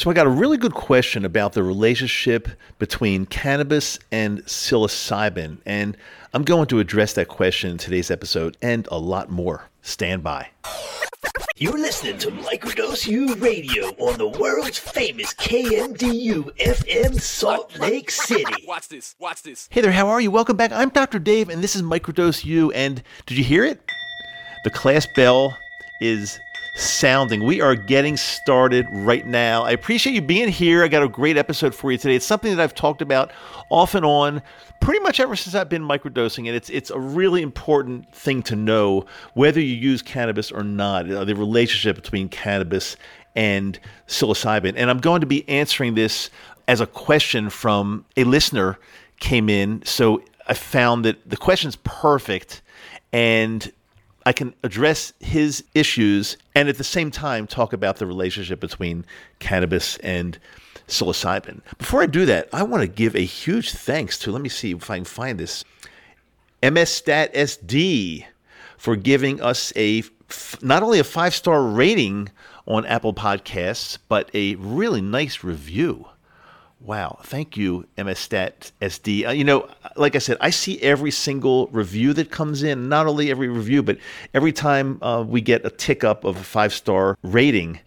So I got a really good question about the relationship between cannabis and psilocybin, and I'm going to address that question in today's episode and a lot more. Stand by. You're listening to Microdose U Radio on the world's famous KMDU FM Salt Lake City. Watch this. Watch this. Hey there, how are you? Welcome back. I'm Dr. Dave, and this is Microdose U. And did you hear it? The class bell is sounding. We are getting started right now. I appreciate you being here. I got a great episode for you today. It's something that I've talked about off and on pretty much ever since I've been microdosing, and it's it's a really important thing to know whether you use cannabis or not. Uh, the relationship between cannabis and psilocybin, and I'm going to be answering this as a question from a listener came in. So I found that the question's perfect, and I can address his issues and at the same time talk about the relationship between cannabis and psilocybin. Before I do that, I want to give a huge thanks to, let me see if I can find this, MSStatSD for giving us a not only a five star rating on Apple Podcasts, but a really nice review. Wow. Thank you, MSStat SD. Uh, you know, like I said, I see every single review that comes in, not only every review, but every time uh, we get a tick up of a five star rating,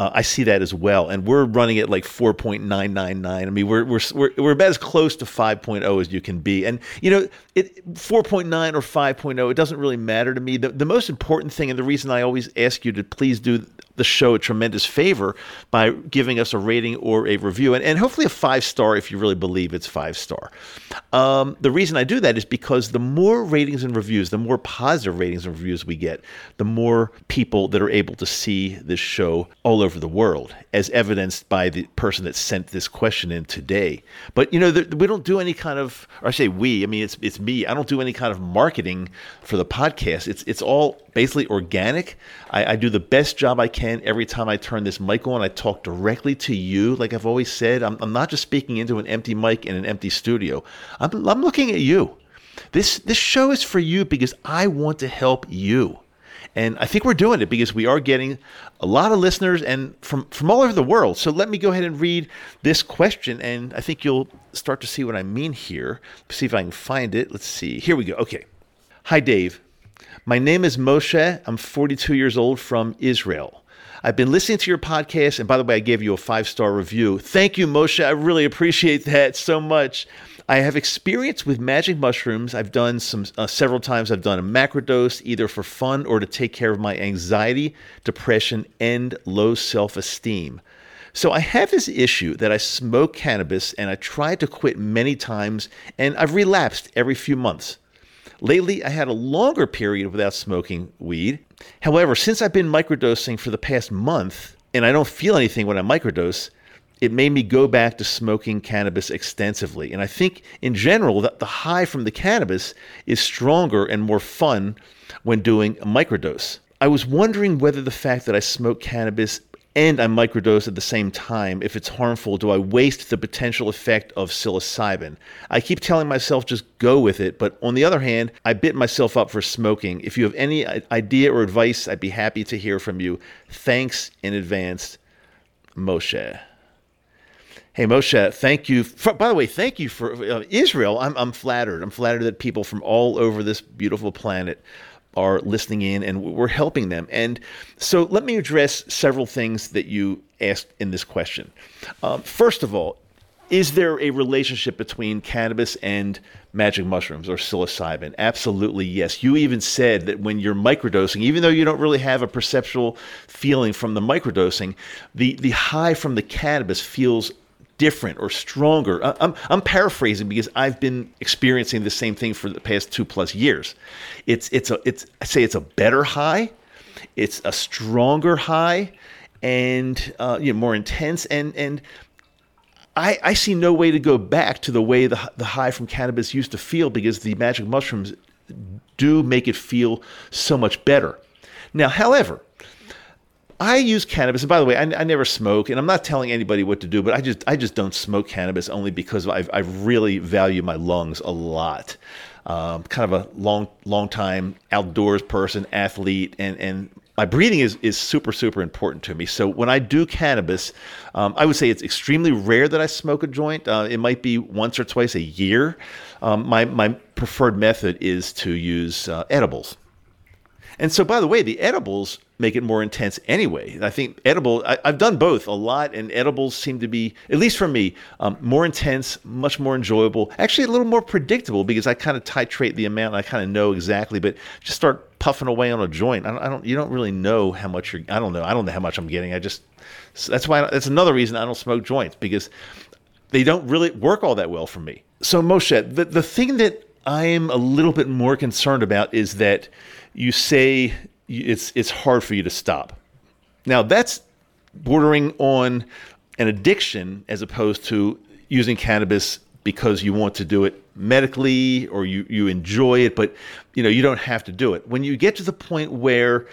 uh, I see that as well. And we're running at like 4.999. I mean, we're, we're, we're, we're about as close to 5.0 as you can be. And, you know, it 4.9 or 5.0, it doesn't really matter to me. The, the most important thing, and the reason I always ask you to please do the show a tremendous favor by giving us a rating or a review, and, and hopefully a five star if you really believe it's five star. Um, the reason I do that is because the more ratings and reviews, the more positive ratings and reviews we get, the more people that are able to see this show all over the world, as evidenced by the person that sent this question in today. But you know, the, we don't do any kind of, or I say we, I mean it's it's me. I don't do any kind of marketing for the podcast. It's it's all basically organic. I, I do the best job I can every time I turn this mic on. I talk directly to you, like I've always said. I'm, I'm not just speaking into an empty mic in an empty studio. I'm, I'm looking at you. This this show is for you because I want to help you. And I think we're doing it because we are getting a lot of listeners and from, from all over the world. So let me go ahead and read this question, and I think you'll start to see what I mean here. See if I can find it. Let's see. Here we go. Okay. Hi, Dave. My name is Moshe. I'm 42 years old from Israel. I've been listening to your podcast, and by the way, I gave you a five star review. Thank you, Moshe. I really appreciate that so much. I have experience with magic mushrooms. I've done some uh, several times. I've done a macrodose either for fun or to take care of my anxiety, depression, and low self esteem. So I have this issue that I smoke cannabis and I tried to quit many times and I've relapsed every few months. Lately, I had a longer period without smoking weed. However, since I've been microdosing for the past month and I don't feel anything when I microdose, it made me go back to smoking cannabis extensively. And I think in general that the high from the cannabis is stronger and more fun when doing a microdose. I was wondering whether the fact that I smoke cannabis and I microdose at the same time, if it's harmful, do I waste the potential effect of psilocybin? I keep telling myself just go with it, but on the other hand, I bit myself up for smoking. If you have any idea or advice, I'd be happy to hear from you. Thanks in advance, Moshe. Hey Moshe, thank you. For, by the way, thank you for uh, Israel. I'm, I'm flattered. I'm flattered that people from all over this beautiful planet are listening in and we're helping them. And so let me address several things that you asked in this question. Um, first of all, is there a relationship between cannabis and magic mushrooms or psilocybin? Absolutely, yes. You even said that when you're microdosing, even though you don't really have a perceptual feeling from the microdosing, the, the high from the cannabis feels different or stronger. I'm, I'm paraphrasing because I've been experiencing the same thing for the past two plus years. It's it's a it's I say it's a better high, it's a stronger high, and uh, you know more intense and and. I, I see no way to go back to the way the, the high from cannabis used to feel because the magic mushrooms do make it feel so much better. Now, however, I use cannabis, and by the way, I, I, never smoke, and I'm not telling anybody what to do, but I just I just don't smoke cannabis only because I've, I really value my lungs a lot. Um, kind of a long long time outdoors person, athlete, and and my breathing is, is super super important to me. So when i do cannabis um, i would say it's extremely rare that i smoke a joint. Uh, it might be once or twice a year. Um, my, my preferred method is to use uh, edibles and so by the way the edibles make it more intense anyway i think edible I, have done both a lot and edibles seem to be at least for me um, more intense much more enjoyable actually a little more predictable because i kind of titrate the amount i kind of know exactly but just start puffing away on a joint. I don't, I don't, you don't really know how much you're. I don't know. I don't know how much I'm getting. I just that's why that's another reason I don't smoke joints because they don't really work all that well for me. So Moshe, the the thing that I'm a little bit more concerned about is that you say it's it's hard for you to stop. Now that's bordering on an addiction as opposed to using cannabis because you want to do it medically or you, you enjoy it, but you know you don't have to do it. When you get to the point where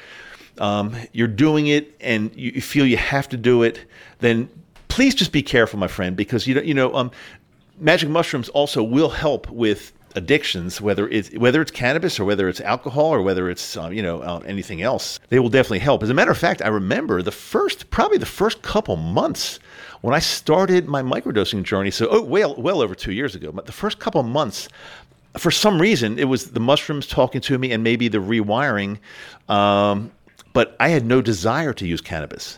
um, you're doing it and you feel you have to do it, then please just be careful, my friend, because you know you know um, magic mushrooms also will help with addictions, whether it's whether it's cannabis or whether it's alcohol or whether it's um, you know uh, anything else. They will definitely help. As a matter of fact, I remember the first probably the first couple months when I started my microdosing journey. So oh, well well over two years ago, but the first couple months. For some reason, it was the mushrooms talking to me, and maybe the rewiring. Um, but I had no desire to use cannabis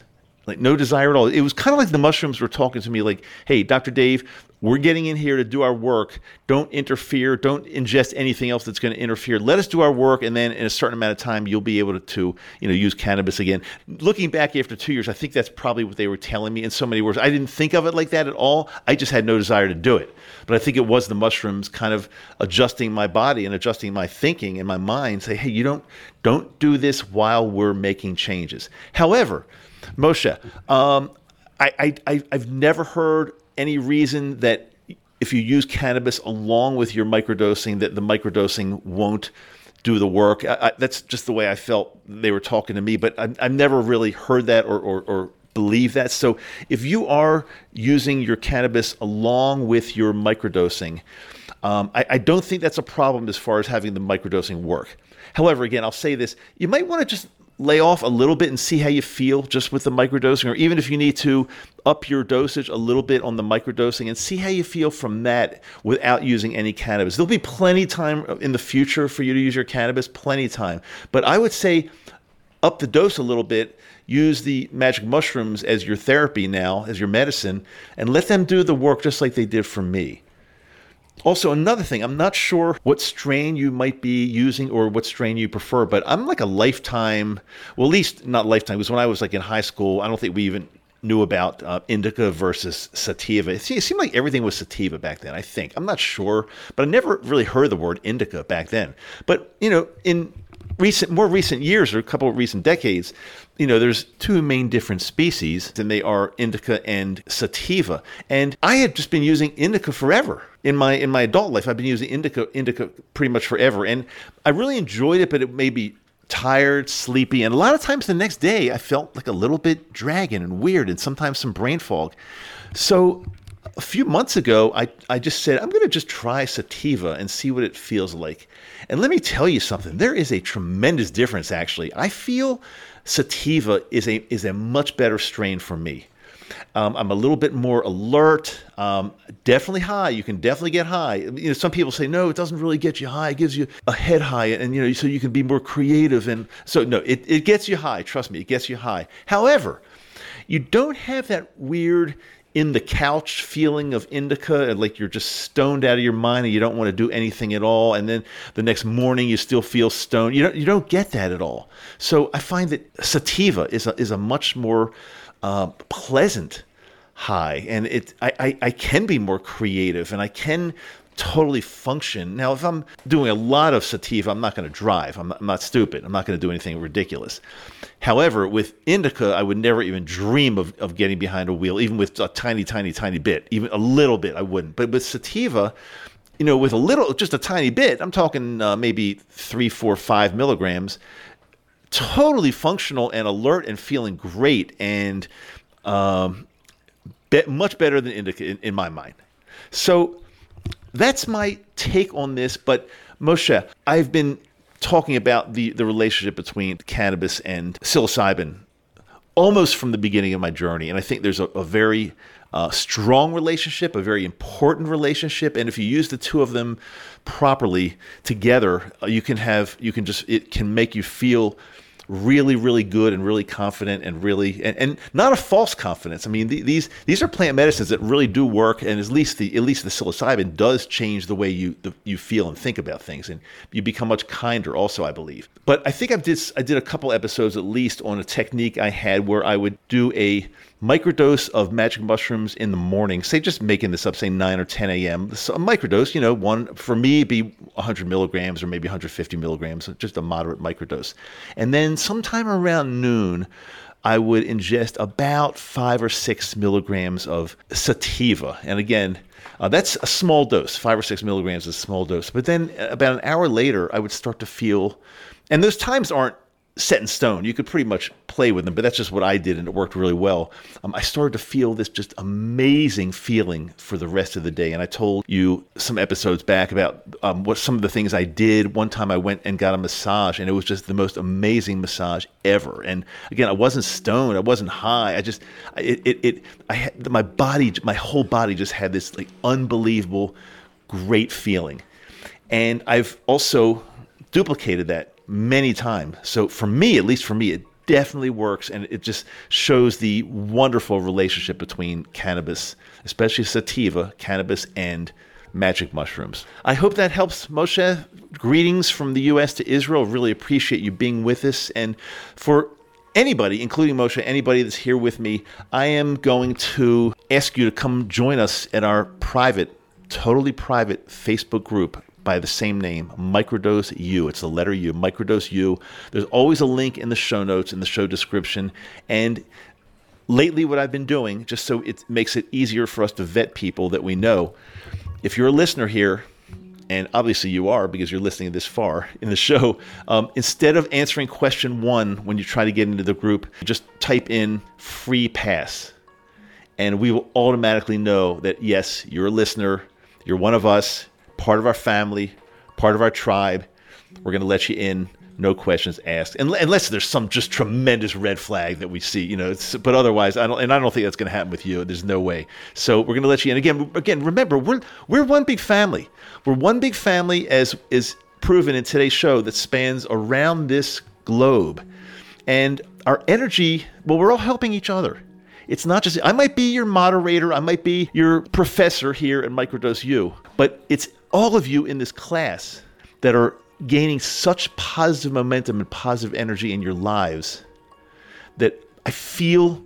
like no desire at all. It was kind of like the mushrooms were talking to me, like, "Hey, Doctor Dave, we're getting in here to do our work. Don't interfere. Don't ingest anything else that's going to interfere. Let us do our work, and then in a certain amount of time, you'll be able to, to, you know, use cannabis again. Looking back after two years, I think that's probably what they were telling me in so many words. I didn't think of it like that at all. I just had no desire to do it. But I think it was the mushrooms kind of adjusting my body and adjusting my thinking and my mind. Say, hey, you don't don't do this while we're making changes. However, Moshe, um, I, I I've never heard any reason that if you use cannabis along with your microdosing, that the microdosing won't do the work. I, I, that's just the way I felt they were talking to me, but I, have never really heard that or, or, or believe that. So if you are using your cannabis along with your microdosing, um, I, I, don't think that's a problem as far as having the microdosing work. However, again, I'll say this: you might want to just lay off a little bit and see how you feel just with the microdosing, or even if you need to up your dosage a little bit on the microdosing and see how you feel from that without using any cannabis. There'll be plenty time in the future for you to use your cannabis, plenty time. But I would say up the dose a little bit, use the magic mushrooms as your therapy now, as your medicine, and let them do the work just like they did for me. Also, another thing, I'm not sure what strain you might be using or what strain you prefer, but I'm like a lifetime, well, at least not lifetime, because when I was like in high school, I don't think we even knew about uh, indica versus sativa. It seemed like everything was sativa back then, I think. I'm not sure, but I never really heard the word indica back then. But, you know, in recent, more recent years or a couple of recent decades, you know, there's two main different species, and they are indica and sativa. And I had just been using indica forever in my in my adult life. I've been using indica indica pretty much forever, and I really enjoyed it. But it made me tired, sleepy, and a lot of times the next day I felt like a little bit dragging and weird, and sometimes some brain fog. So a few months ago, I, I just said, I'm going to just try sativa and see what it feels like. And let me tell you something, there is a tremendous difference, actually. I feel sativa is a, is a much better strain for me. Um, I'm a little bit more alert. Um, definitely high. You can definitely get high. You know, some people say no, it doesn't really get you high. It gives you a head high, and you know, so you can be more creative. And so no, it, it gets you high. Trust me, it gets you high. However, you don't have that weird in the couch feeling of indica, like you're just stoned out of your mind and you don't want to do anything at all. And then the next morning you still feel stoned. You don't, you don't get that at all. So I find that sativa is a, is a much more uh, pleasant high, and it I, I, I can be more creative and I can totally function. Now, if I'm doing a lot of sativa, I'm not going to drive. I'm not, I'm not, stupid. I'm not going to do anything ridiculous. However, with indica, I would never even dream of, of getting behind a wheel, even with a tiny, tiny, tiny bit, even a little bit, I wouldn't. But with sativa, you know, with a little, just a tiny bit, I'm talking uh, maybe three, four, five milligrams, totally functional and alert and feeling great and um, be- much better than indica in, in my mind. So that's my take on this. But Moshe, I've been talking about the, the relationship between cannabis and psilocybin almost from the beginning of my journey. And I think there's a, a very uh, strong relationship, a very important relationship. And if you use the two of them properly together, uh, you can have, you can just, it can make you feel really, really good and really confident and really and, and not a false confidence. I mean, the, these these are plant medicines that really do work, and at least the at least the psilocybin does change the way you the, you feel and think about things, and you become much kinder. Also, I believe. But I think I did I did a couple episodes at least on a technique I had where I would do a microdose of magic mushrooms in the morning, say just making this up, say 9 or 10 a.m. So a microdose, you know, one for me be 100 milligrams or maybe 150 milligrams, just a moderate microdose. And then sometime around noon, I would ingest about five or six milligrams of sativa. And again, uh, that's a small dose. Five or six milligrams is a small dose. But then about an hour later, I would start to feel, and those times aren't set in stone. You could pretty much play with them, but that's just what I did, and it worked really well. Um, I started to feel this just amazing feeling for the rest of the day. And I told you some episodes back about um, what some of the things I did. One time I went and got a massage, and it was just the most amazing massage ever. And again, I wasn't stoned, I wasn't high. I just, it, it, it I had my body, my whole body just had this like unbelievable, great feeling. And I've also duplicated that many times. So for me, at least for me, it definitely works and it just shows the wonderful relationship between cannabis, especially sativa, cannabis, and magic mushrooms. I hope that helps, Moshe. Greetings from the US to Israel. Really appreciate you being with us. And for anybody, including Moshe, anybody that's here with me, I am going to ask you to come join us at our private, totally private Facebook group by the same name, Microdose U. It's the letter U, Microdose U. There's always a link in the show notes, in the show description. And lately, what I've been doing, just so it makes it easier for us to vet people that we know, if you're a listener here, and obviously you are because you're listening this far in the show, um, instead of answering question one when you try to get into the group, just type in free pass. And we will automatically know that yes, you're a listener, you're one of us, part of our family, part of our tribe. We're going to let you in, no questions asked, unless there's some just tremendous red flag that we see, you know. but otherwise, I don't, and I don't think that's going to happen with you. There's no way. So we're going to let you in. Again, again, remember, we're we're one big family. We're one big family, as is proven in today's show, that spans around this globe, and our energy. Well, we're all helping each other. It's not just I might be your moderator, I might be your professor here at Microdose U, but it's all of you in this class that are gaining such positive momentum and positive energy in your lives that I feel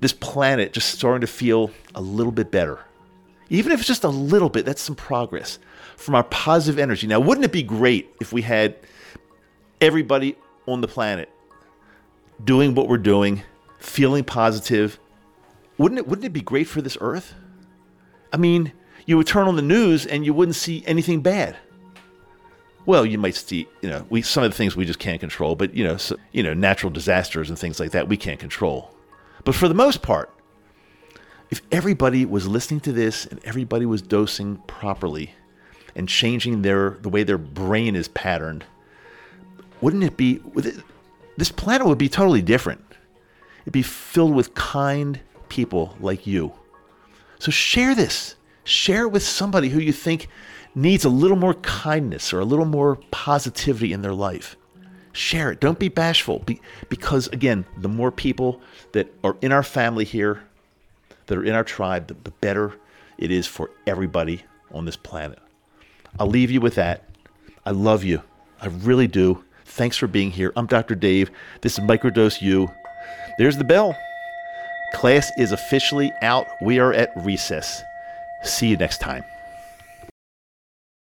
this planet just starting to feel a little bit better. Even if it's just a little bit, that's some progress from our positive energy. Now, wouldn't it be great if we had everybody on the planet doing what we're doing, feeling positive? Wouldn't it wouldn't it be great for this earth? I mean, you would turn on the news and you wouldn't see anything bad. Well, you might see, you know, we some of the things we just can't control, but you know, so, you know, natural disasters and things like that we can't control. But for the most part, if everybody was listening to this and everybody was dosing properly and changing their the way their brain is patterned, wouldn't it be this planet would be totally different. It'd be filled with kind people like you. So share this share it with somebody who you think needs a little more kindness or a little more positivity in their life. Share it. Don't be bashful. Be, because, again, the more people that are in our family here, that are in our tribe, the, the better it is for everybody on this planet. I'll leave you with that. I love you. I really do. Thanks for being here. I'm Dr. Dave. This is Microdose U. There's the bell. Class is officially out. We are at recess. See you next time.